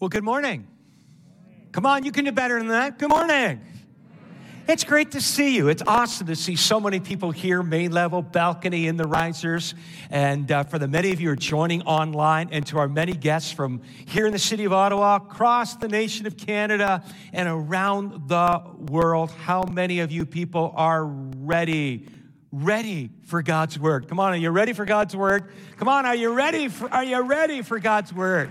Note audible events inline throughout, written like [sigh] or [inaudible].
Well, good morning. Come on, you can do better than that. Good morning. It's great to see you. It's awesome to see so many people here, main level, balcony, in the risers. And uh, for the many of you who are joining online, and to our many guests from here in the city of Ottawa, across the nation of Canada, and around the world, how many of you people are ready? Ready for God's word. Come on, are you ready for God's word? Come on, are you ready for, are you ready for God's word?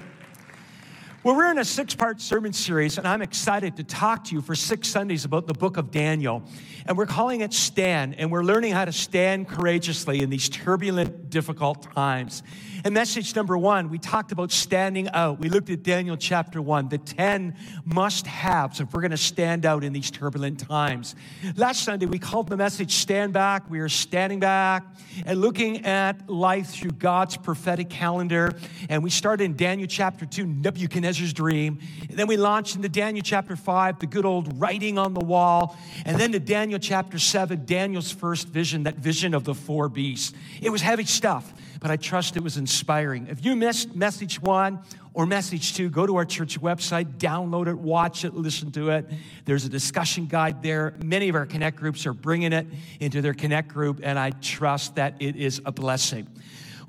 Well, we're in a six part sermon series, and I'm excited to talk to you for six Sundays about the book of Daniel. And we're calling it Stand, and we're learning how to stand courageously in these turbulent, difficult times. And message number one, we talked about standing out. We looked at Daniel chapter one, the 10 must haves if we're going to stand out in these turbulent times. Last Sunday, we called the message Stand Back. We are standing back and looking at life through God's prophetic calendar. And we started in Daniel chapter two, Nebuchadnezzar's dream. And then we launched into Daniel chapter five, the good old writing on the wall. And then to Daniel chapter seven, Daniel's first vision, that vision of the four beasts. It was heavy stuff but I trust it was inspiring. If you missed message one or message two, go to our church website, download it, watch it, listen to it. There's a discussion guide there. Many of our Connect groups are bringing it into their Connect group, and I trust that it is a blessing.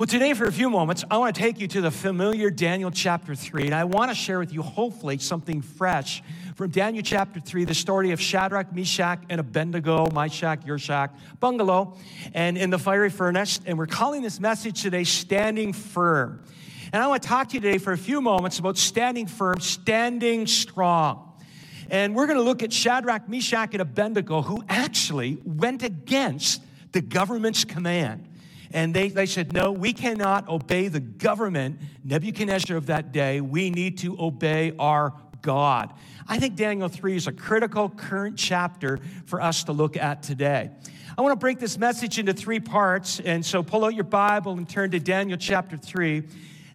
Well, today, for a few moments, I want to take you to the familiar Daniel chapter 3, and I want to share with you, hopefully, something fresh from Daniel chapter 3, the story of Shadrach, Meshach, and Abednego, my shack, your shack, bungalow, and in the fiery furnace. And we're calling this message today Standing Firm. And I want to talk to you today for a few moments about standing firm, standing strong. And we're going to look at Shadrach, Meshach, and Abednego, who actually went against the government's command. And they, they said, No, we cannot obey the government, Nebuchadnezzar of that day. We need to obey our God. I think Daniel 3 is a critical current chapter for us to look at today. I want to break this message into three parts. And so pull out your Bible and turn to Daniel chapter 3.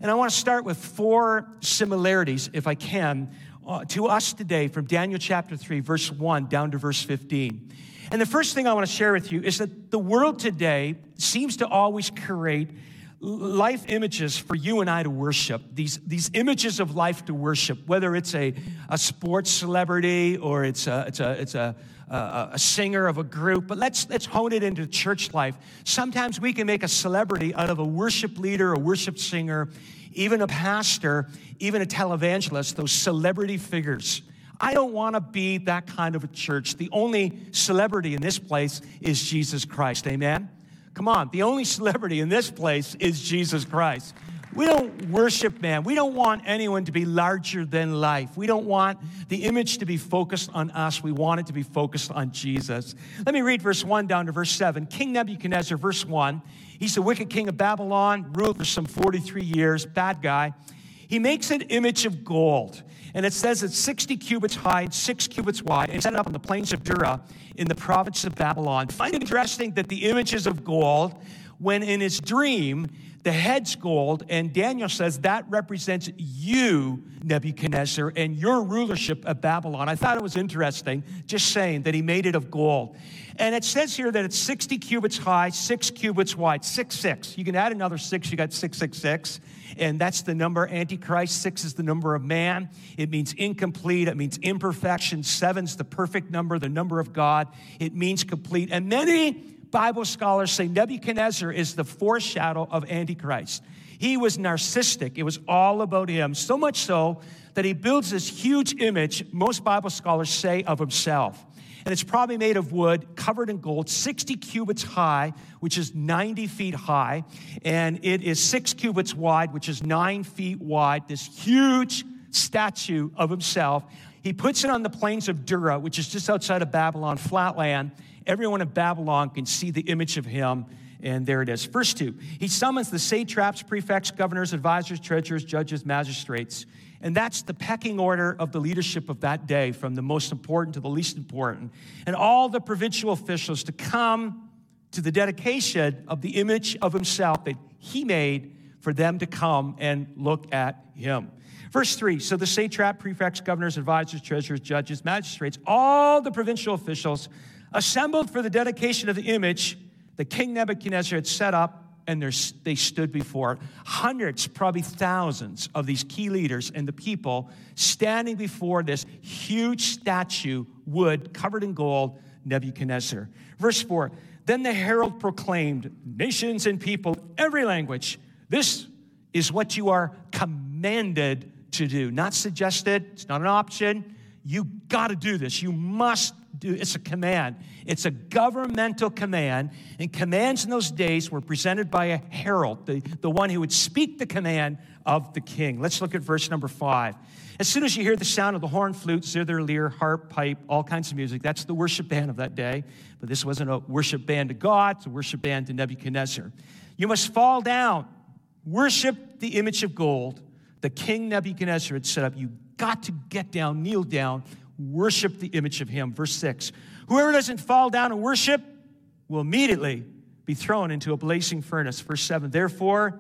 And I want to start with four similarities, if I can, uh, to us today from Daniel chapter 3, verse 1 down to verse 15. And the first thing I want to share with you is that the world today seems to always create life images for you and I to worship, these, these images of life to worship, whether it's a, a sports celebrity or it's, a, it's, a, it's a, a, a singer of a group. But let's, let's hone it into church life. Sometimes we can make a celebrity out of a worship leader, a worship singer, even a pastor, even a televangelist, those celebrity figures. I don't want to be that kind of a church. The only celebrity in this place is Jesus Christ. Amen? Come on, the only celebrity in this place is Jesus Christ. We don't worship man. We don't want anyone to be larger than life. We don't want the image to be focused on us. We want it to be focused on Jesus. Let me read verse 1 down to verse 7. King Nebuchadnezzar, verse 1, he's the wicked king of Babylon, ruled for some 43 years, bad guy. He makes an image of gold and it says it's 60 cubits high six cubits wide, and set up on the plains of Dura in the province of Babylon. Find it interesting that the images of gold, when in his dream, the head's gold, and Daniel says that represents you, Nebuchadnezzar, and your rulership of Babylon. I thought it was interesting, just saying that he made it of gold. And it says here that it's 60 cubits high, six cubits wide, six, six. You can add another six, you got 666 and that's the number Antichrist. Six is the number of man. It means incomplete, it means imperfection. Seven's the perfect number, the number of God. It means complete. And many Bible scholars say Nebuchadnezzar is the foreshadow of Antichrist. He was narcissistic, it was all about him, so much so that he builds this huge image, most Bible scholars say, of himself and it's probably made of wood covered in gold, 60 cubits high, which is 90 feet high, and it is six cubits wide, which is nine feet wide. This huge statue of himself. He puts it on the plains of Dura, which is just outside of Babylon, flatland. Everyone in Babylon can see the image of him. And there it is. Verse 2 He summons the satraps, prefects, governors, advisors, treasurers, judges, magistrates. And that's the pecking order of the leadership of that day, from the most important to the least important. And all the provincial officials to come to the dedication of the image of himself that he made for them to come and look at him. Verse 3 So the satrap, prefects, governors, advisors, treasurers, judges, magistrates, all the provincial officials assembled for the dedication of the image that King Nebuchadnezzar had set up and they stood before. Hundreds, probably thousands of these key leaders and the people standing before this huge statue, wood covered in gold, Nebuchadnezzar. Verse 4 Then the herald proclaimed, Nations and people, every language, this is what you are commanded to do. Not suggested, it's not an option. You got to do this. You must it's a command. It's a governmental command. And commands in those days were presented by a herald, the, the one who would speak the command of the king. Let's look at verse number five. As soon as you hear the sound of the horn, flute, zither, lyre, harp, pipe, all kinds of music, that's the worship band of that day. But this wasn't a worship band to God, it's a worship band to Nebuchadnezzar. You must fall down, worship the image of gold the king Nebuchadnezzar had set up. You got to get down, kneel down, worship the image of him. Verse 6 Whoever doesn't fall down and worship will immediately be thrown into a blazing furnace. Verse 7 Therefore,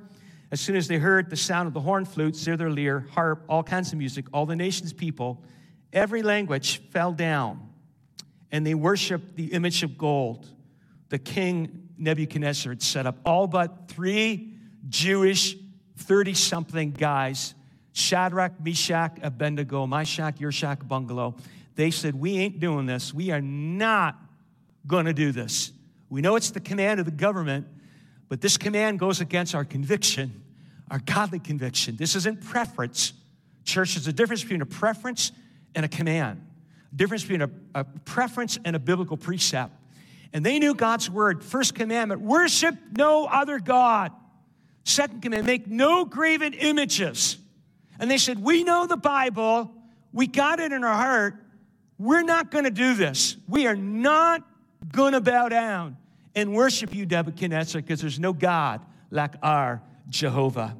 as soon as they heard the sound of the horn, flute, zither, lyre, harp, all kinds of music, all the nation's people, every language fell down, and they worshiped the image of gold the king Nebuchadnezzar had set up. All but three Jewish 30 something guys Shadrach, Meshach, Abednego, my shack, your shack, bungalow. They said, We ain't doing this. We are not going to do this. We know it's the command of the government, but this command goes against our conviction, our godly conviction. This isn't preference. Church, there's a difference between a preference and a command, a difference between a, a preference and a biblical precept. And they knew God's word. First commandment worship no other God. Second command make no graven images. And they said, We know the Bible, we got it in our heart. We're not going to do this. We are not going to bow down and worship you, Nebuchadnezzar, because there's no God like our Jehovah.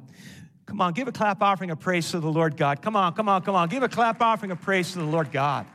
Come on, give a clap offering of praise to the Lord God. Come on, come on, come on. Give a clap offering of praise to the Lord God.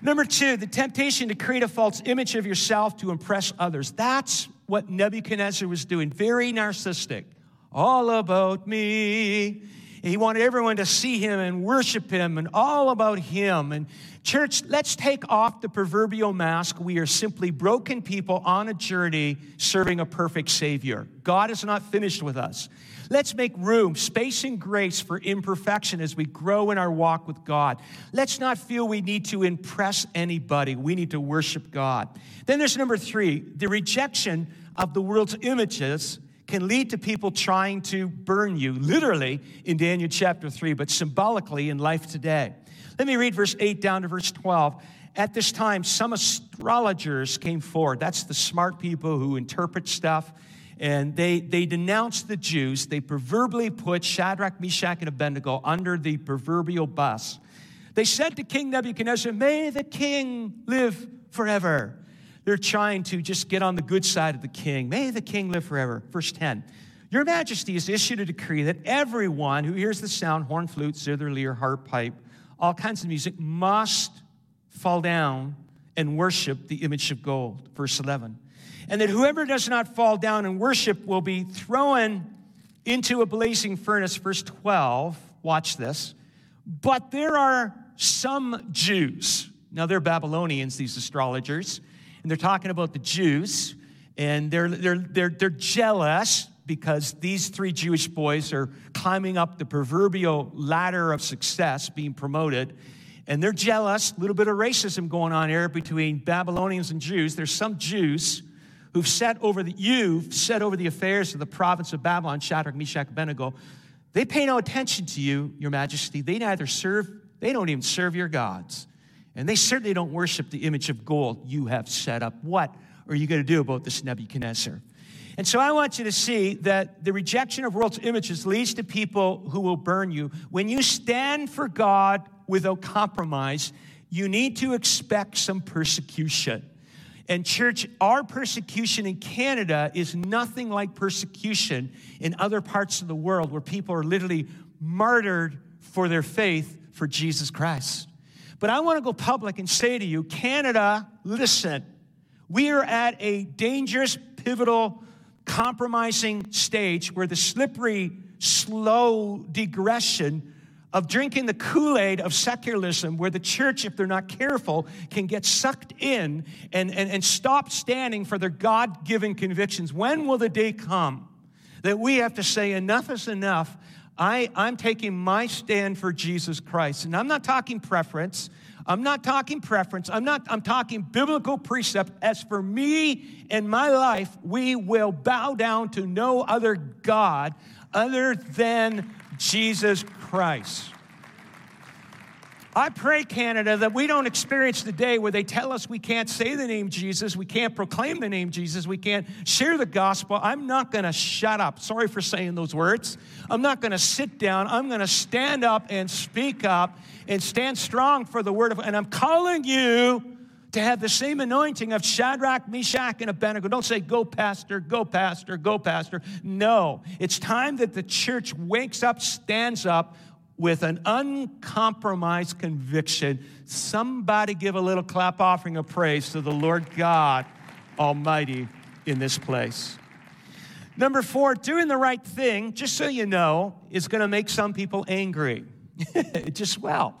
Number two, the temptation to create a false image of yourself to impress others. That's what Nebuchadnezzar was doing. Very narcissistic all about me. He wanted everyone to see him and worship him and all about him. And church, let's take off the proverbial mask. We are simply broken people on a journey serving a perfect Savior. God is not finished with us. Let's make room, space, and grace for imperfection as we grow in our walk with God. Let's not feel we need to impress anybody. We need to worship God. Then there's number three the rejection of the world's images can lead to people trying to burn you, literally in Daniel chapter 3, but symbolically in life today. Let me read verse 8 down to verse 12. At this time, some astrologers came forward. That's the smart people who interpret stuff. And they, they denounced the Jews. They proverbially put Shadrach, Meshach, and Abednego under the proverbial bus. They said to King Nebuchadnezzar, May the king live forever. They're trying to just get on the good side of the king. May the king live forever. Verse 10. Your majesty has issued a decree that everyone who hears the sound, horn, flute, zither, lyre, harp, pipe, all kinds of music, must fall down and worship the image of gold. Verse 11. And that whoever does not fall down and worship will be thrown into a blazing furnace. Verse 12. Watch this. But there are some Jews. Now, they're Babylonians, these astrologers and they're talking about the Jews, and they're, they're, they're, they're jealous because these three Jewish boys are climbing up the proverbial ladder of success, being promoted. And they're jealous, a little bit of racism going on here between Babylonians and Jews. There's some Jews who've set over the, you've set over the affairs of the province of Babylon, Shadrach, Meshach, Abednego. They pay no attention to you, your majesty. They neither serve, they don't even serve your gods. And they certainly don't worship the image of gold you have set up. What are you going to do about this Nebuchadnezzar? And so I want you to see that the rejection of world's images leads to people who will burn you. When you stand for God without compromise, you need to expect some persecution. And, church, our persecution in Canada is nothing like persecution in other parts of the world where people are literally martyred for their faith for Jesus Christ. But I want to go public and say to you, Canada, listen, we are at a dangerous, pivotal, compromising stage where the slippery, slow digression of drinking the Kool Aid of secularism, where the church, if they're not careful, can get sucked in and, and, and stop standing for their God given convictions. When will the day come that we have to say, enough is enough? I, I'm taking my stand for Jesus Christ. And I'm not talking preference. I'm not talking preference. I'm not, I'm talking biblical precept. As for me and my life, we will bow down to no other God other than Jesus Christ. I pray, Canada, that we don't experience the day where they tell us we can't say the name Jesus, we can't proclaim the name Jesus, we can't share the gospel. I'm not going to shut up. Sorry for saying those words. I'm not going to sit down. I'm going to stand up and speak up and stand strong for the word of And I'm calling you to have the same anointing of Shadrach, Meshach, and Abednego. Don't say, go, pastor, go, pastor, go, pastor. No, it's time that the church wakes up, stands up, with an uncompromised conviction. Somebody give a little clap offering of praise to the Lord God Almighty in this place. Number four, doing the right thing, just so you know, is going to make some people angry. [laughs] just well.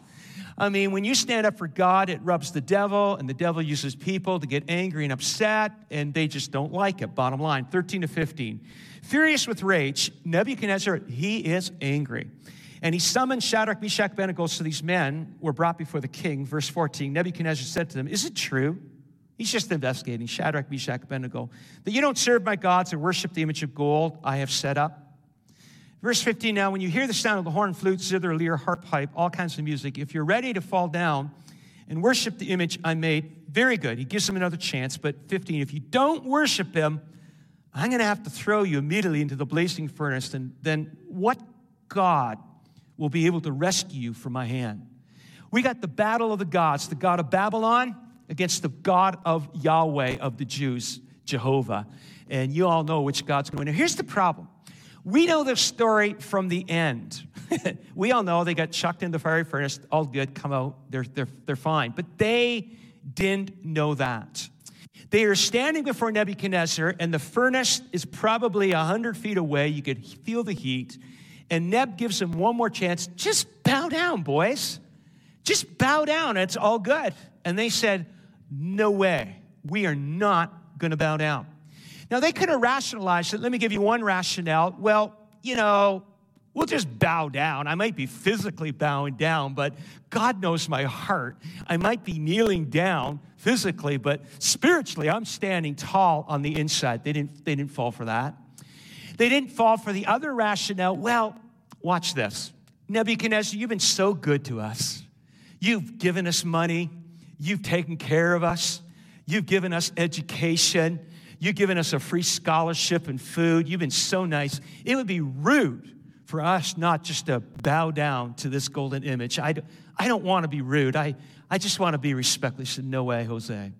I mean, when you stand up for God, it rubs the devil, and the devil uses people to get angry and upset, and they just don't like it. Bottom line 13 to 15. Furious with rage, Nebuchadnezzar, he is angry. And he summoned Shadrach, Meshach, Abednego. So these men were brought before the king. Verse 14 Nebuchadnezzar said to them, Is it true? He's just investigating Shadrach, Meshach, Abednego, that you don't serve my gods or worship the image of gold I have set up. Verse 15 Now, when you hear the sound of the horn, flute, zither, lyre, harp, pipe, all kinds of music, if you're ready to fall down and worship the image I made, very good. He gives them another chance. But 15, if you don't worship him, I'm going to have to throw you immediately into the blazing furnace. And then what God will be able to rescue you from my hand. We got the battle of the gods, the God of Babylon against the God of Yahweh of the Jews, Jehovah. And you all know which God's going to win. Here's the problem. We know the story from the end. [laughs] we all know they got chucked in the fiery furnace, all good, come out, they're, they're, they're fine. But they didn't know that. They are standing before Nebuchadnezzar, and the furnace is probably 100 feet away. You could feel the heat. And Neb gives him one more chance. Just bow down, boys. Just bow down. It's all good. And they said, No way. We are not going to bow down. Now, they could have rationalized it. Let me give you one rationale. Well, you know, we'll just bow down. I might be physically bowing down, but God knows my heart. I might be kneeling down physically, but spiritually, I'm standing tall on the inside. They didn't, they didn't fall for that. They didn't fall for the other rationale. Well, watch this. Nebuchadnezzar, you've been so good to us. You've given us money. You've taken care of us. You've given us education. You've given us a free scholarship and food. You've been so nice. It would be rude for us not just to bow down to this golden image. I, I don't want to be rude. I, I just want to be respectful. He said, No way, Jose.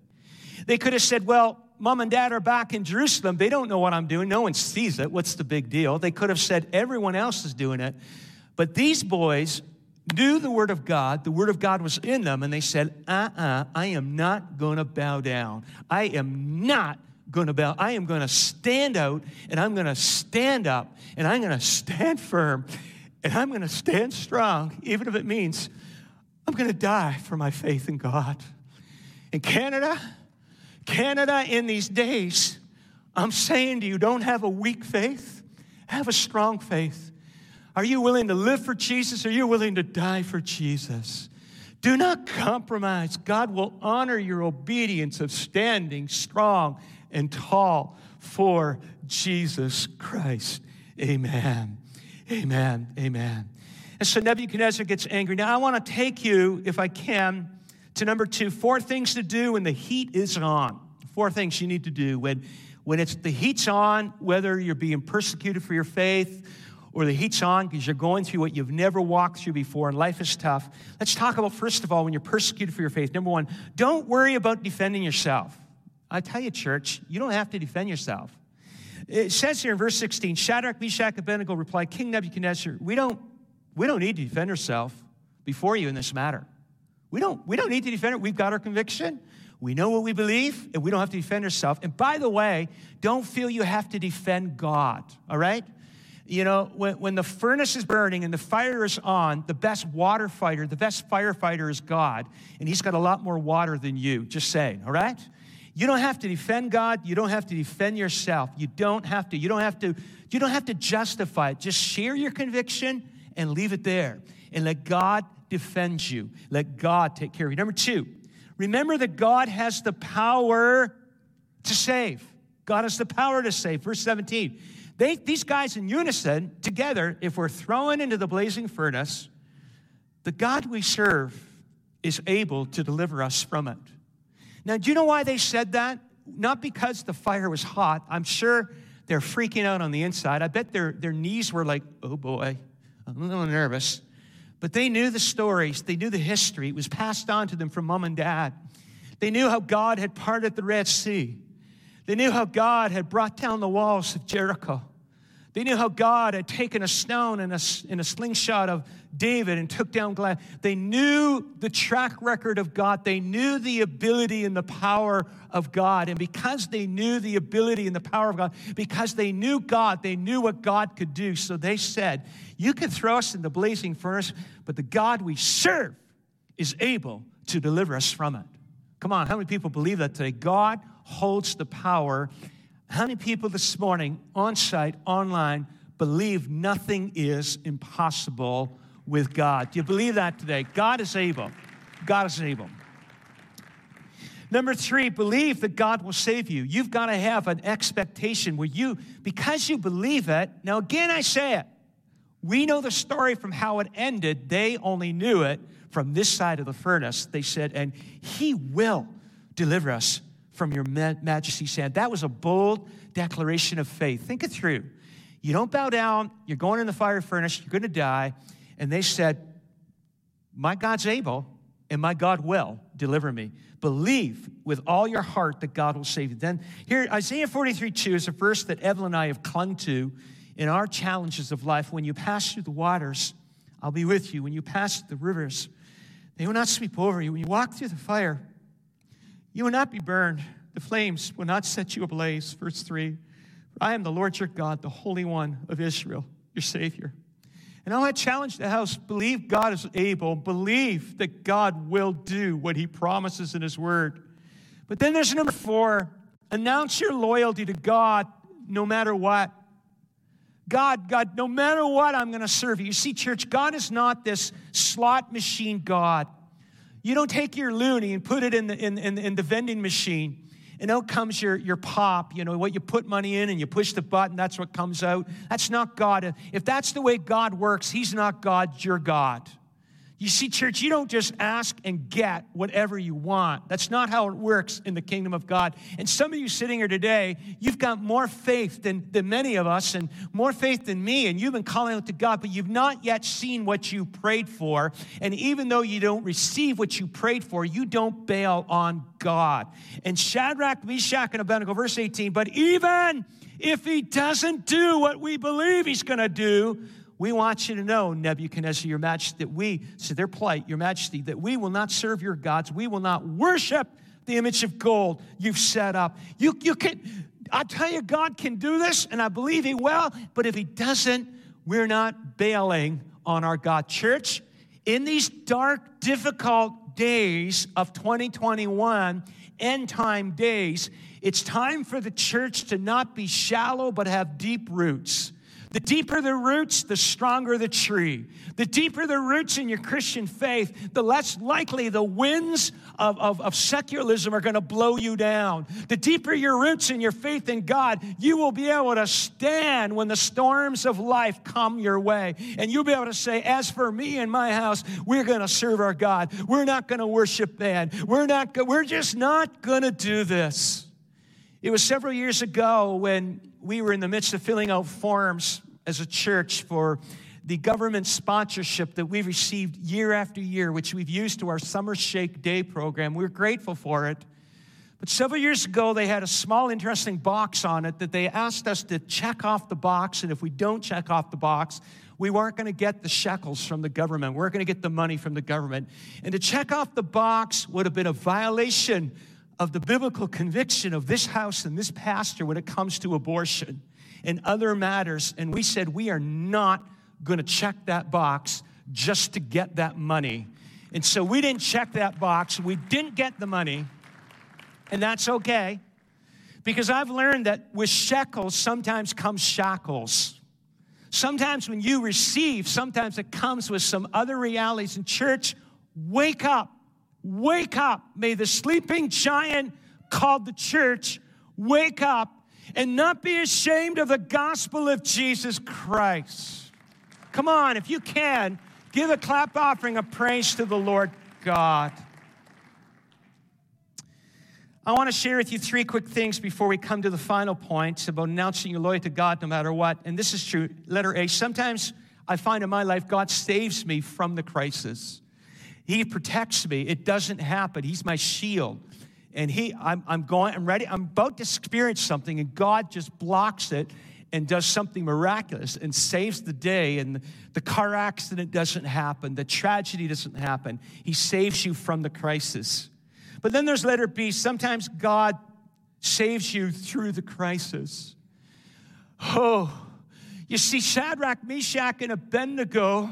They could have said, Well, mom and dad are back in Jerusalem. They don't know what I'm doing. No one sees it. What's the big deal? They could have said, everyone else is doing it. But these boys knew the word of God. The word of God was in them. And they said, uh uh-uh, uh I am not going to bow down. I am not going to bow. I am going to stand out and I'm going to stand up and I'm going to stand firm and I'm going to stand strong, even if it means I'm going to die for my faith in God. In Canada, Canada in these days, I'm saying to you, don't have a weak faith, have a strong faith. Are you willing to live for Jesus? Are you willing to die for Jesus? Do not compromise. God will honor your obedience of standing strong and tall for Jesus Christ. Amen. Amen. Amen. And so Nebuchadnezzar gets angry. Now, I want to take you, if I can, to number two, four things to do when the heat is on. Four things you need to do when, when it's the heat's on, whether you're being persecuted for your faith or the heat's on because you're going through what you've never walked through before and life is tough. Let's talk about, first of all, when you're persecuted for your faith. Number one, don't worry about defending yourself. I tell you, church, you don't have to defend yourself. It says here in verse 16, Shadrach, Meshach, and Abednego replied, King Nebuchadnezzar, we don't, we don't need to defend ourselves before you in this matter. We don't, we don't need to defend it. We've got our conviction. We know what we believe, and we don't have to defend ourselves. And by the way, don't feel you have to defend God, all right? You know, when, when the furnace is burning and the fire is on, the best water fighter, the best firefighter is God, and He's got a lot more water than you, just saying, all right? You don't have to defend God. You don't have to defend yourself. You don't have to. You don't have to. You don't have to justify it. Just share your conviction and leave it there. And let God defend you. Let God take care of you. Number two, remember that God has the power to save. God has the power to save. Verse 17. They, these guys in unison, together, if we're thrown into the blazing furnace, the God we serve is able to deliver us from it. Now, do you know why they said that? Not because the fire was hot. I'm sure they're freaking out on the inside. I bet their, their knees were like, oh boy, I'm a little nervous. But they knew the stories, they knew the history. It was passed on to them from mom and dad. They knew how God had parted the Red Sea. They knew how God had brought down the walls of Jericho. They knew how God had taken a stone and a, in a slingshot of David and took down Goliath. They knew the track record of God. They knew the ability and the power of God. And because they knew the ability and the power of God, because they knew God, they knew what God could do. So they said, You can throw us in the blazing furnace, but the God we serve is able to deliver us from it. Come on, how many people believe that today? God holds the power how many people this morning, on site, online, believe nothing is impossible with God? Do you believe that today? God is able. God is able. Number three, believe that God will save you. You've got to have an expectation where you, because you believe it, now again, I say it. We know the story from how it ended. They only knew it from this side of the furnace. They said, and He will deliver us from your majesty's hand. That was a bold declaration of faith. Think it through. You don't bow down, you're going in the fire furnace, you're going to die. And they said, My God's able, and my God will deliver me. Believe with all your heart that God will save you. Then, here, Isaiah 43 2 is a verse that Evelyn and I have clung to in our challenges of life. When you pass through the waters, I'll be with you. When you pass the rivers, they will not sweep over you. When you walk through the fire, you will not be burned. The flames will not set you ablaze. Verse 3 I am the Lord your God, the Holy One of Israel, your Savior. And I want to challenge the house believe God is able, believe that God will do what he promises in his word. But then there's number four announce your loyalty to God no matter what. God, God, no matter what, I'm going to serve you. You see, church, God is not this slot machine God. You don't take your loonie and put it in the, in, in, in the vending machine and out comes your, your pop, you know, what you put money in and you push the button, that's what comes out. That's not God. If that's the way God works, He's not God, you're God. You see, church, you don't just ask and get whatever you want. That's not how it works in the kingdom of God. And some of you sitting here today, you've got more faith than, than many of us and more faith than me, and you've been calling out to God, but you've not yet seen what you prayed for. And even though you don't receive what you prayed for, you don't bail on God. And Shadrach, Meshach, and Abednego, verse 18, but even if he doesn't do what we believe he's going to do, we want you to know, Nebuchadnezzar, your majesty, that we, so their plight, your majesty, that we will not serve your gods. We will not worship the image of gold you've set up. You, you can, I tell you, God can do this, and I believe He will, but if He doesn't, we're not bailing on our God. Church, in these dark, difficult days of 2021, end time days, it's time for the church to not be shallow, but have deep roots. The deeper the roots, the stronger the tree. The deeper the roots in your Christian faith, the less likely the winds of, of, of secularism are going to blow you down. The deeper your roots in your faith in God, you will be able to stand when the storms of life come your way. And you'll be able to say, As for me and my house, we're going to serve our God. We're not going to worship man. We're, not, we're just not going to do this. It was several years ago when we were in the midst of filling out forms as a church for the government sponsorship that we've received year after year, which we've used to our Summer Shake Day program. We're grateful for it. But several years ago, they had a small, interesting box on it that they asked us to check off the box. And if we don't check off the box, we weren't going to get the shekels from the government. We weren't going to get the money from the government. And to check off the box would have been a violation of the biblical conviction of this house and this pastor when it comes to abortion and other matters. And we said, we are not going to check that box just to get that money. And so we didn't check that box. We didn't get the money. And that's okay. Because I've learned that with shekels, sometimes comes shackles. Sometimes when you receive, sometimes it comes with some other realities. In church, wake up. Wake up. May the sleeping giant called the church wake up and not be ashamed of the gospel of Jesus Christ. Come on, if you can, give a clap offering of praise to the Lord God. I want to share with you three quick things before we come to the final points about announcing your loyalty to God no matter what. And this is true. Letter A. Sometimes I find in my life God saves me from the crisis. He protects me. It doesn't happen. He's my shield. And he, I'm, I'm going, I'm ready, I'm about to experience something, and God just blocks it and does something miraculous and saves the day. And the car accident doesn't happen, the tragedy doesn't happen. He saves you from the crisis. But then there's letter B. Sometimes God saves you through the crisis. Oh, you see, Shadrach, Meshach, and Abednego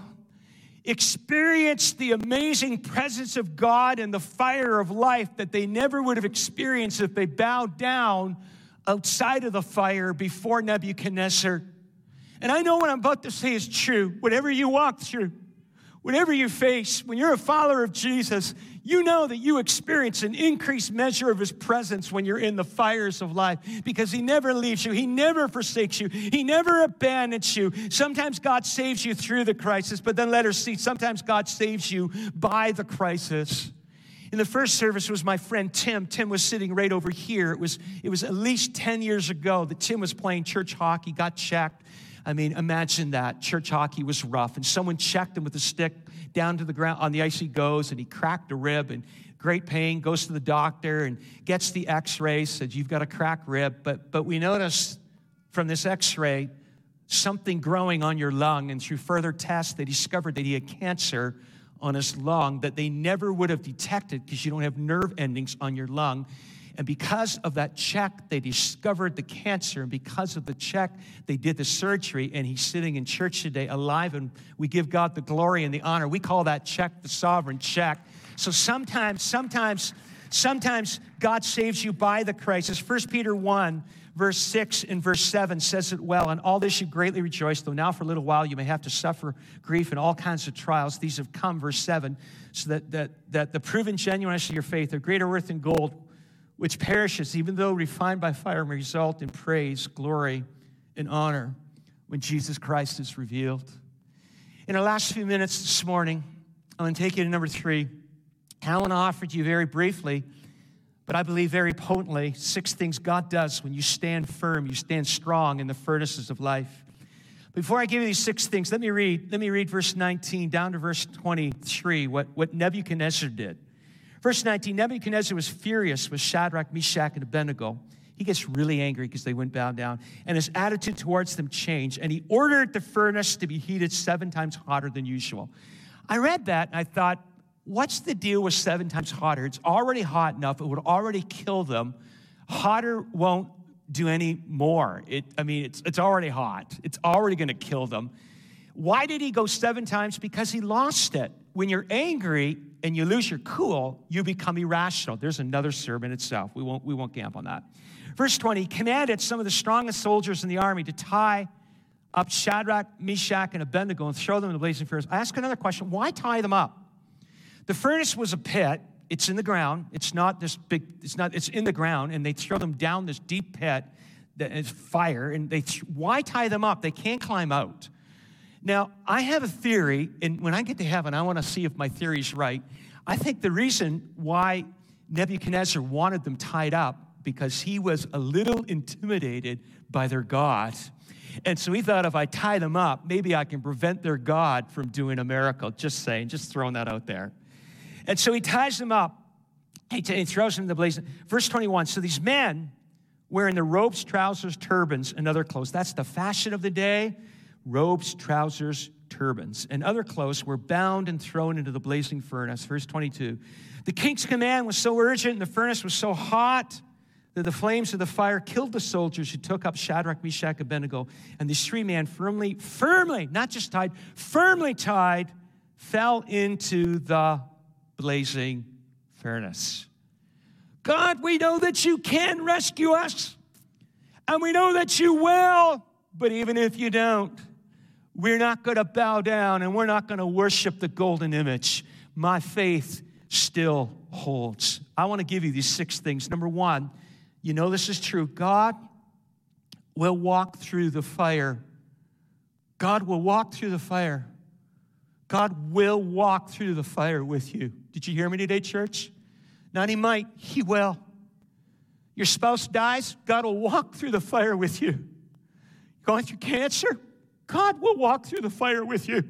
experienced the amazing presence of God and the fire of life that they never would have experienced if they bowed down outside of the fire before Nebuchadnezzar. And I know what I'm about to say is true. Whatever you walk through, whatever you face, when you're a follower of Jesus, you know that you experience an increased measure of his presence when you're in the fires of life because he never leaves you, he never forsakes you, he never abandons you. Sometimes God saves you through the crisis, but then let her see, sometimes God saves you by the crisis. In the first service was my friend Tim. Tim was sitting right over here. It was, it was at least 10 years ago that Tim was playing church hockey, got checked. I mean, imagine that. Church hockey was rough, and someone checked him with a stick down to the ground. On the ice he goes, and he cracked a rib, and great pain. Goes to the doctor and gets the X-ray. Says you've got a cracked rib, but but we noticed from this X-ray something growing on your lung, and through further tests, they discovered that he had cancer on his lung that they never would have detected because you don't have nerve endings on your lung. And because of that check, they discovered the cancer. And because of the check, they did the surgery. And he's sitting in church today alive. And we give God the glory and the honor. We call that check the sovereign check. So sometimes, sometimes, sometimes God saves you by the crisis. 1 Peter 1, verse 6 and verse 7 says it well. And all this you greatly rejoice, though now for a little while you may have to suffer grief and all kinds of trials. These have come, verse 7, so that, that, that the proven genuineness of your faith, of greater worth than gold, which perishes, even though refined by fire, may result in praise, glory, and honor when Jesus Christ is revealed. In our last few minutes this morning, I'm going to take you to number three. Alan offered you very briefly, but I believe very potently, six things God does when you stand firm, you stand strong in the furnaces of life. Before I give you these six things, let me read, let me read verse 19 down to verse 23, what, what Nebuchadnezzar did. Verse 19 Nebuchadnezzar was furious with Shadrach, Meshach, and Abednego. He gets really angry because they went bow down, and his attitude towards them changed, and he ordered the furnace to be heated seven times hotter than usual. I read that and I thought, what's the deal with seven times hotter? It's already hot enough, it would already kill them. Hotter won't do any more. It, I mean, it's, it's already hot, it's already to kill them. Why did he go seven times? Because he lost it. When you're angry, and you lose your cool, you become irrational. There's another sermon itself. We won't, we won't camp on that. Verse 20 commanded some of the strongest soldiers in the army to tie up Shadrach, Meshach, and Abednego and throw them in the blazing furnace. I ask another question why tie them up? The furnace was a pit. It's in the ground. It's not this big, it's not, it's in the ground, and they throw them down this deep pit that is fire, and they, why tie them up? They can't climb out. Now, I have a theory, and when I get to heaven, I want to see if my theory is right. I think the reason why Nebuchadnezzar wanted them tied up because he was a little intimidated by their God. And so he thought if I tie them up, maybe I can prevent their God from doing a miracle. Just saying, just throwing that out there. And so he ties them up. He, t- he throws them in the blaze. Verse 21 So these men wearing the robes, trousers, turbans, and other clothes. That's the fashion of the day robes, trousers, turbans, and other clothes were bound and thrown into the blazing furnace. Verse 22. The king's command was so urgent, and the furnace was so hot that the flames of the fire killed the soldiers who took up Shadrach, Meshach, and Abednego. And these three men firmly, firmly, not just tied, firmly tied, fell into the blazing furnace. God, we know that you can rescue us, and we know that you will, but even if you don't, we're not going to bow down and we're not going to worship the golden image. My faith still holds. I want to give you these six things. Number one, you know this is true. God will walk through the fire. God will walk through the fire. God will walk through the fire with you. Did you hear me today, church? Not he might, he will. Your spouse dies, God will walk through the fire with you. Going through cancer, God will walk through the fire with you.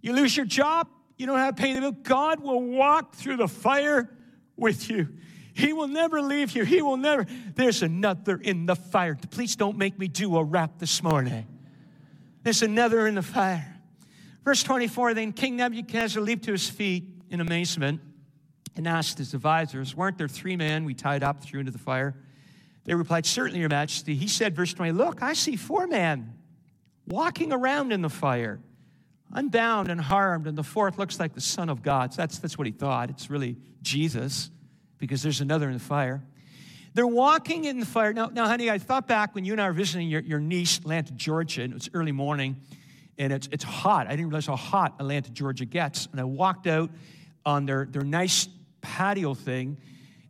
You lose your job, you don't have to pay the bill, God will walk through the fire with you. He will never leave you. He will never. There's another in the fire. Please don't make me do a rap this morning. There's another in the fire. Verse 24 Then King Nebuchadnezzar leaped to his feet in amazement and asked his advisors, Weren't there three men we tied up, threw into the fire? They replied, Certainly, Your Majesty. He said, verse 20, Look, I see four men walking around in the fire, unbound and harmed, and the fourth looks like the Son of God. So that's, that's what he thought. It's really Jesus because there's another in the fire. They're walking in the fire. Now, now honey, I thought back when you and I were visiting your, your niece, Atlanta, Georgia, and it was early morning, and it's, it's hot. I didn't realize how hot Atlanta, Georgia gets. And I walked out on their, their nice patio thing,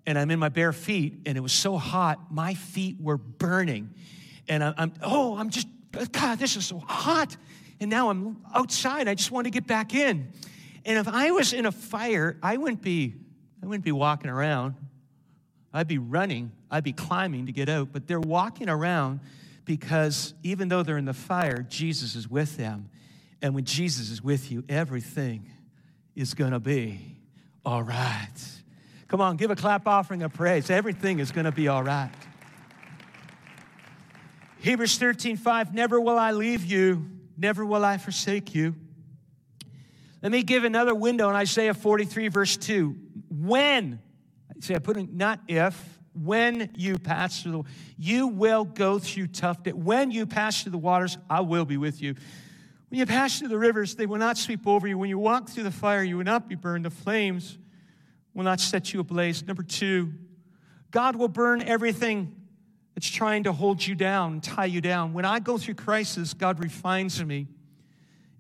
and I'm in my bare feet, and it was so hot, my feet were burning. And I'm, I'm oh, I'm just, God, this is so hot. And now I'm outside. I just want to get back in. And if I was in a fire, I wouldn't be, I wouldn't be walking around. I'd be running. I'd be climbing to get out. But they're walking around because even though they're in the fire, Jesus is with them. And when Jesus is with you, everything is going to be all right. Come on, give a clap offering of praise. Everything is going to be all right. Hebrews 13, 5, never will I leave you, never will I forsake you. Let me give another window in Isaiah 43, verse 2. When, see, I put in not if, when you pass through the, you will go through tough day. When you pass through the waters, I will be with you. When you pass through the rivers, they will not sweep over you. When you walk through the fire, you will not be burned. The flames will not set you ablaze. Number two, God will burn everything that's trying to hold you down, tie you down. When I go through crisis, God refines me.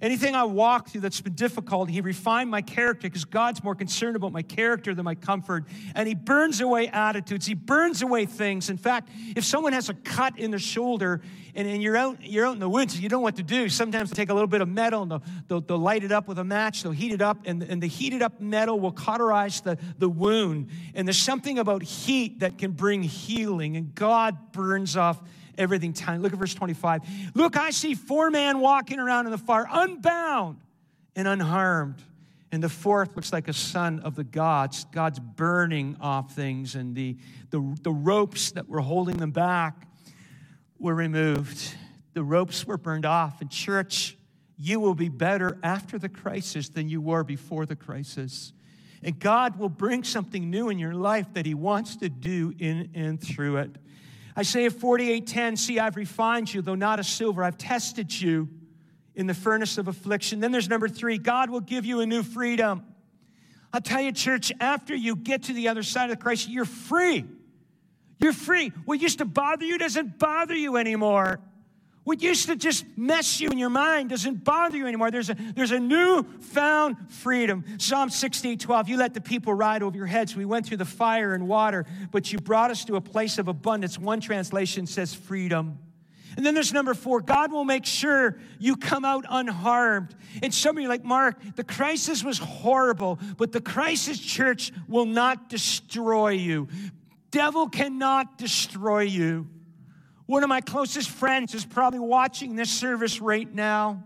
Anything I walk through that's been difficult, He refined my character because God's more concerned about my character than my comfort. And He burns away attitudes, He burns away things. In fact, if someone has a cut in their shoulder and, and you're, out, you're out in the woods and you don't know what to do, sometimes they take a little bit of metal and they'll, they'll, they'll light it up with a match, they'll heat it up, and, and the heated up metal will cauterize the, the wound. And there's something about heat that can bring healing, and God burns off everything tiny. Look at verse 25. Look, I see four men walking around in the fire, unbound and unharmed. And the fourth looks like a son of the gods. God's burning off things, and the, the, the ropes that were holding them back were removed. The ropes were burned off. And, church, you will be better after the crisis than you were before the crisis. And God will bring something new in your life that He wants to do in and through it. Isaiah 48:10, see, I've refined you, though not as silver. I've tested you in the furnace of affliction. Then there's number three, God will give you a new freedom. I'll tell you, church, after you get to the other side of crisis, you're free. You're free. What used to bother you doesn't bother you anymore. What used to just mess you in your mind doesn't bother you anymore. There's a, there's a new found freedom. Psalm 68 12, you let the people ride over your heads. We went through the fire and water, but you brought us to a place of abundance. One translation says freedom. And then there's number four God will make sure you come out unharmed. And some of you, like Mark, the crisis was horrible, but the crisis church will not destroy you. Devil cannot destroy you. One of my closest friends is probably watching this service right now.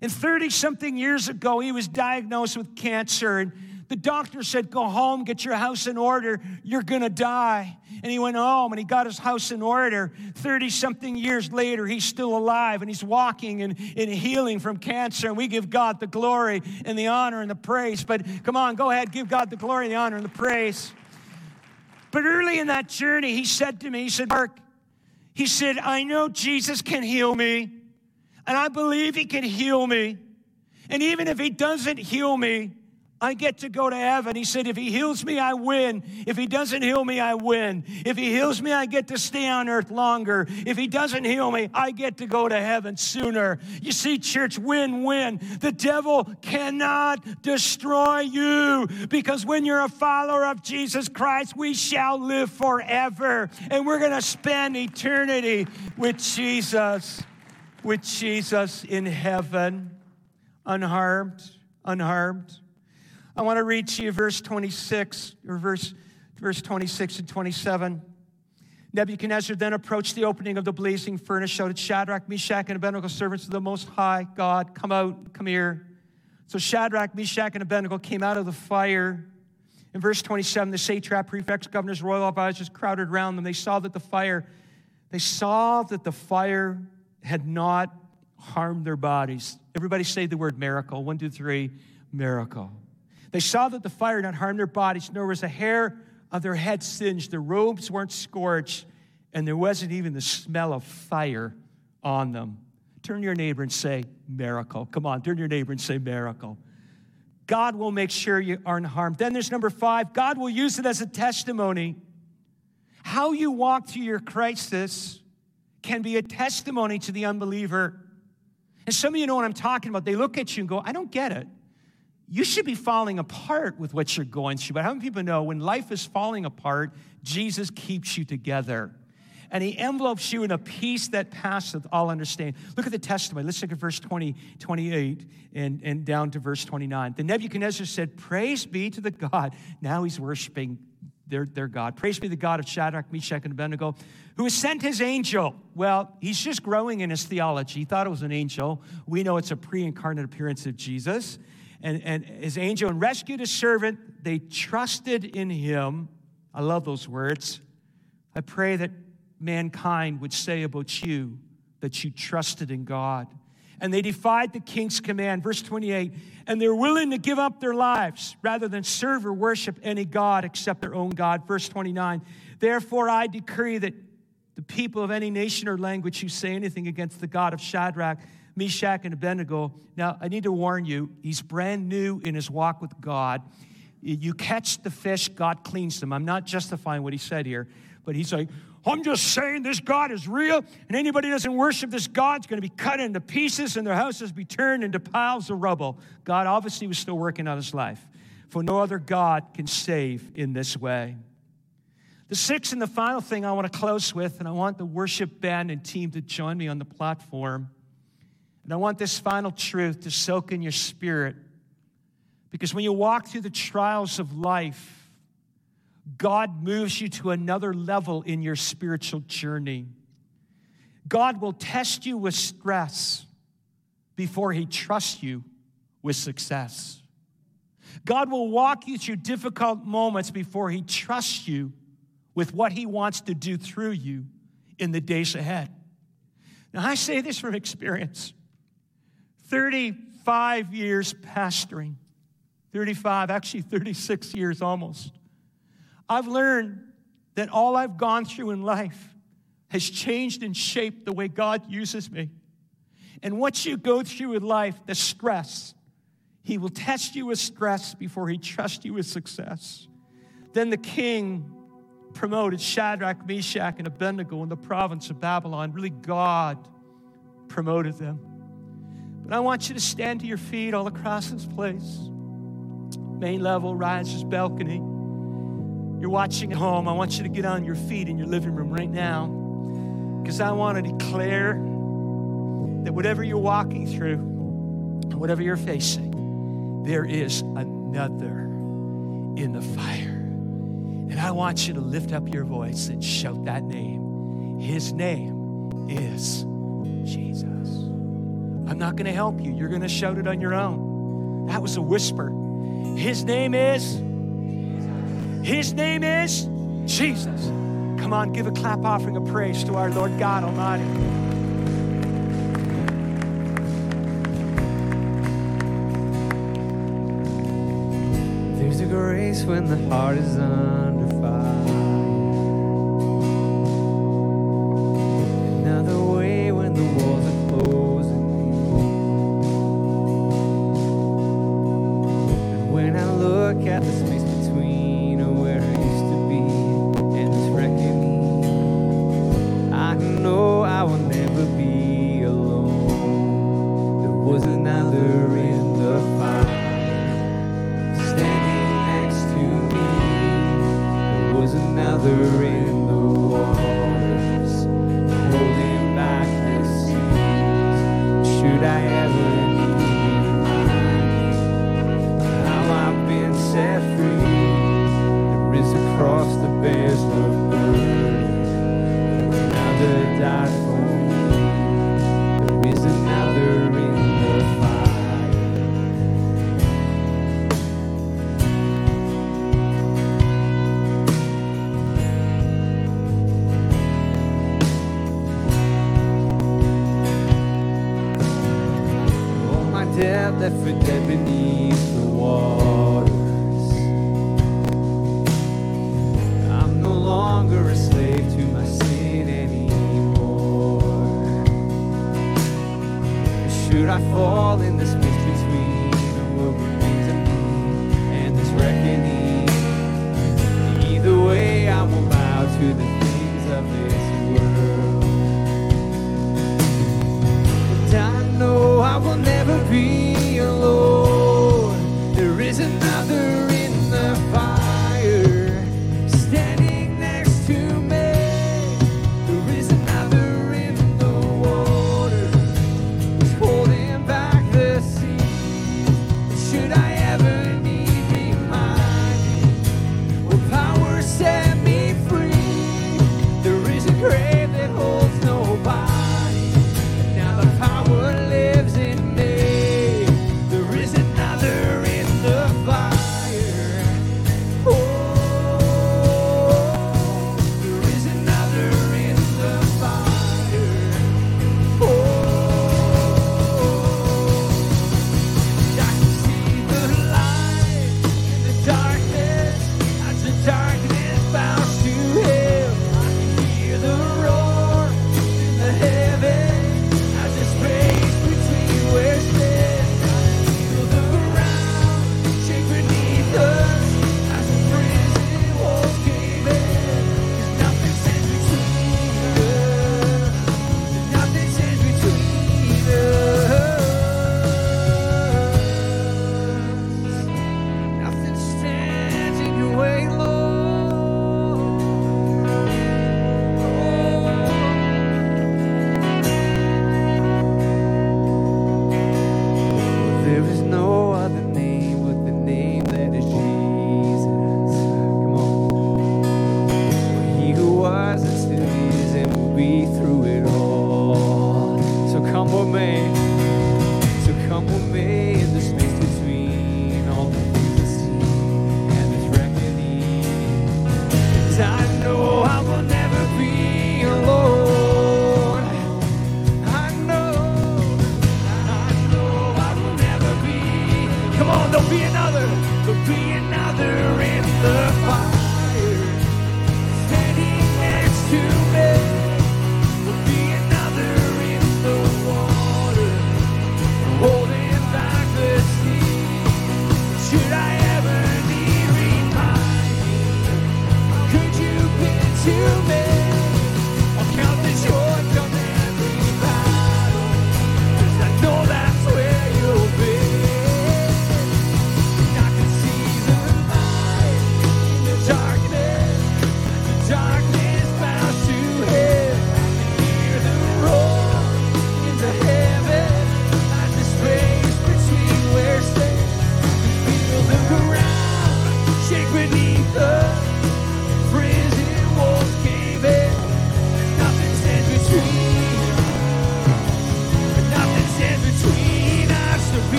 And 30 something years ago, he was diagnosed with cancer. And The doctor said, Go home, get your house in order. You're to die. And he went home and he got his house in order. 30 something years later, he's still alive and he's walking and, and healing from cancer. And we give God the glory and the honor and the praise. But come on, go ahead, give God the glory and the honor and the praise. But early in that journey, he said to me, He said, Mark, he said, I know Jesus can heal me, and I believe he can heal me. And even if he doesn't heal me, I get to go to heaven. He said, If he heals me, I win. If he doesn't heal me, I win. If he heals me, I get to stay on earth longer. If he doesn't heal me, I get to go to heaven sooner. You see, church, win win. The devil cannot destroy you because when you're a follower of Jesus Christ, we shall live forever. And we're going to spend eternity with Jesus, with Jesus in heaven, unharmed, unharmed. I want to read to you verse 26 or verse, verse 26 and 27. Nebuchadnezzar then approached the opening of the blazing furnace, shouted, Shadrach, Meshach, and Abednego, servants of the Most High God, come out, come here. So Shadrach, Meshach, and Abednego came out of the fire. In verse 27, the satrap, prefects, governors, royal advisors crowded around them. They saw that the fire, they saw that the fire had not harmed their bodies. Everybody say the word miracle. One, two, three, miracle. They saw that the fire had not harmed their bodies, nor was a hair of their head singed. Their robes weren't scorched, and there wasn't even the smell of fire on them. Turn to your neighbor and say, Miracle. Come on, turn to your neighbor and say, Miracle. God will make sure you aren't harmed. Then there's number five God will use it as a testimony. How you walk through your crisis can be a testimony to the unbeliever. And some of you know what I'm talking about. They look at you and go, I don't get it you should be falling apart with what you're going through. But how many people know when life is falling apart, Jesus keeps you together? And he envelopes you in a peace that passeth all understanding. Look at the testimony. Let's look at verse 20, 28 and, and down to verse 29. The Nebuchadnezzar said, Praise be to the God. Now he's worshiping their, their God. Praise be the God of Shadrach, Meshach, and Abednego, who has sent his angel. Well, he's just growing in his theology. He thought it was an angel. We know it's a pre incarnate appearance of Jesus and, and his angel and rescued his servant. They trusted in him. I love those words. I pray that mankind would say about you that you trusted in God. And they defied the king's command. Verse 28 and they're willing to give up their lives rather than serve or worship any God except their own God. Verse 29 Therefore, I decree that the people of any nation or language who say anything against the God of Shadrach, Meshach, and Abednego. Now, I need to warn you, he's brand new in his walk with God. You catch the fish, God cleans them. I'm not justifying what he said here, but he's like, I'm just saying this God is real, and anybody doesn't worship this God's going to be cut into pieces and their houses be turned into piles of rubble. God obviously was still working on his life, for no other God can save in this way. The sixth and the final thing I want to close with, and I want the worship band and team to join me on the platform and I want this final truth to soak in your spirit because when you walk through the trials of life, God moves you to another level in your spiritual journey. God will test you with stress before He trusts you with success. God will walk you through difficult moments before He trusts you with what He wants to do through you in the days ahead. Now, I say this from experience. 35 years pastoring, 35, actually 36 years almost, I've learned that all I've gone through in life has changed and shaped the way God uses me. And what you go through in life, the stress, He will test you with stress before He trusts you with success. Then the king promoted Shadrach, Meshach, and Abednego in the province of Babylon. Really, God promoted them. But I want you to stand to your feet all across this place. Main level, risers, balcony. You're watching at home. I want you to get on your feet in your living room right now because I want to declare that whatever you're walking through, whatever you're facing, there is another in the fire. And I want you to lift up your voice and shout that name. His name is Jesus. I'm not going to help you. You're going to shout it on your own. That was a whisper. His name is? His name is Jesus. Come on, give a clap offering of praise to our Lord God Almighty. There's a grace when the heart is on.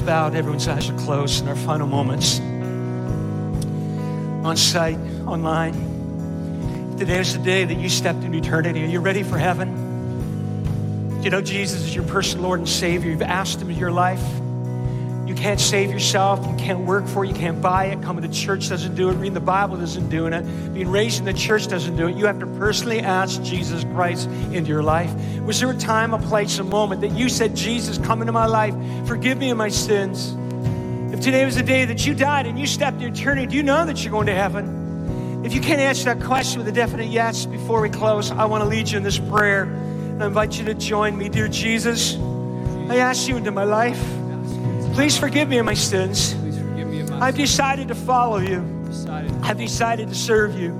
Bowed, everyone's eyes are closed in our final moments. On site, online. Today is the day that you stepped into eternity. Are you ready for heaven? Do you know Jesus is your personal Lord and Savior? You've asked Him in your life. Can't save yourself. You can't work for it. You can't buy it. Coming to church doesn't do it. Reading the Bible doesn't do it. Being raised in the church doesn't do it. You have to personally ask Jesus Christ into your life. Was there a time, a place, a moment that you said, Jesus, come into my life, forgive me of my sins? If today was the day that you died and you stepped into eternity, do you know that you're going to heaven? If you can't answer that question with a definite yes before we close, I want to lead you in this prayer. And I invite you to join me. Dear Jesus, I ask you into my life. Please forgive me of my sins. Please forgive me of my I've decided to follow you. I've decided to serve you.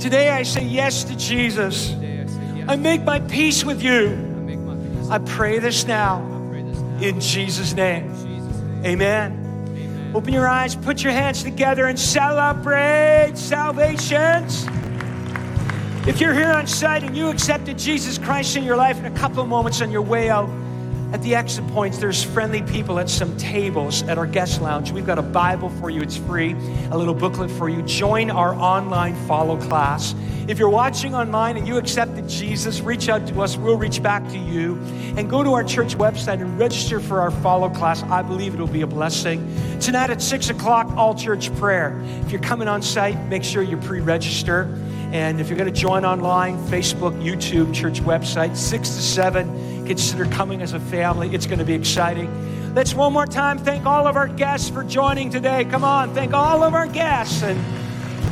Today I say yes to Jesus. I say yes. I make my peace with you. I make my peace. I pray this now I pray this now. in Jesus' name. In Jesus' name. Amen. Amen. Open your eyes, put your hands together, and celebrate salvations. If you're here on site and you accepted Jesus Christ in your life in a couple of moments on your way out, at the exit points, there's friendly people at some tables at our guest lounge. We've got a Bible for you, it's free, a little booklet for you. Join our online follow class. If you're watching online and you accepted Jesus, reach out to us. We'll reach back to you. And go to our church website and register for our follow class. I believe it'll be a blessing. Tonight at 6 o'clock, all church prayer. If you're coming on site, make sure you pre register. And if you're going to join online, Facebook, YouTube, church website, 6 to 7, consider coming as a family. It's going to be exciting. Let's one more time thank all of our guests for joining today. Come on, thank all of our guests. And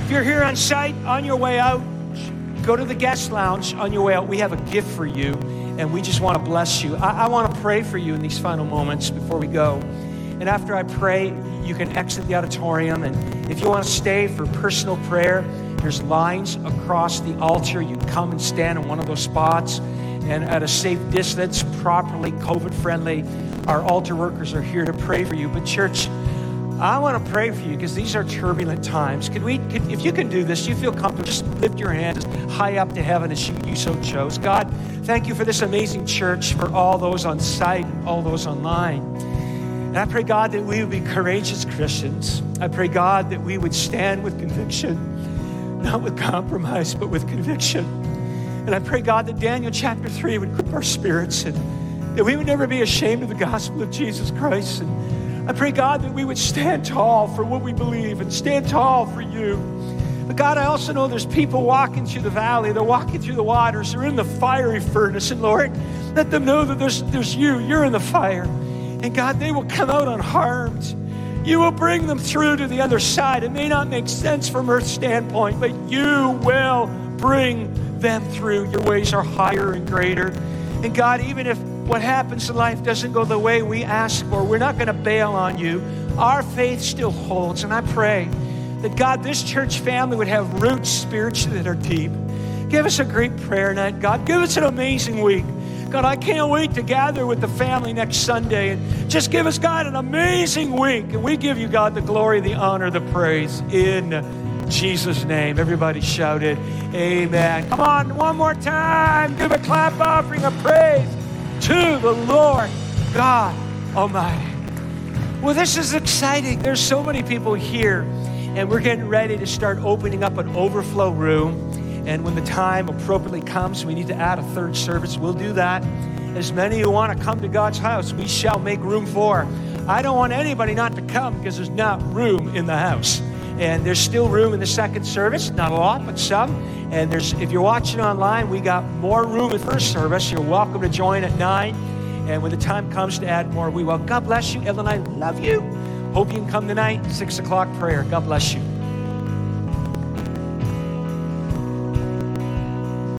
if you're here on site, on your way out, go to the guest lounge on your way out. We have a gift for you, and we just want to bless you. I, I want to pray for you in these final moments before we go. And after I pray, you can exit the auditorium. And if you want to stay for personal prayer, there's lines across the altar. You come and stand in one of those spots. And at a safe distance, properly COVID friendly, our altar workers are here to pray for you. But, church, I want to pray for you because these are turbulent times. Could we, could, if you can do this, you feel comfortable, just lift your hands high up to heaven as you, you so chose. God, thank you for this amazing church, for all those on site and all those online. And I pray, God, that we would be courageous Christians. I pray, God, that we would stand with conviction, not with compromise, but with conviction. And I pray, God, that Daniel chapter 3 would grip our spirits and that we would never be ashamed of the gospel of Jesus Christ. And I pray, God, that we would stand tall for what we believe and stand tall for you. But God, I also know there's people walking through the valley, they're walking through the waters, they're in the fiery furnace. And Lord, let them know that there's, there's you, you're in the fire. And God, they will come out unharmed. You will bring them through to the other side. It may not make sense from earth's standpoint, but you will bring them through. Your ways are higher and greater. And God, even if what happens in life doesn't go the way we ask for, we're not going to bail on you. Our faith still holds. And I pray that God, this church family would have roots spiritually that are deep. Give us a great prayer night, God. Give us an amazing week. God, I can't wait to gather with the family next Sunday and just give us, God, an amazing week. And we give you, God, the glory, the honor, the praise in Jesus' name. Everybody shouted, Amen. Come on, one more time. Give a clap offering of praise to the Lord God Almighty. Well, this is exciting. There's so many people here, and we're getting ready to start opening up an overflow room. And when the time appropriately comes, we need to add a third service. We'll do that. As many who want to come to God's house, we shall make room for. I don't want anybody not to come because there's not room in the house. And there's still room in the second service, not a lot, but some. And there's if you're watching online, we got more room in first service. You're welcome to join at nine. And when the time comes to add more, we will. God bless you. Ellen I love you. Hope you can come tonight, six o'clock prayer. God bless you.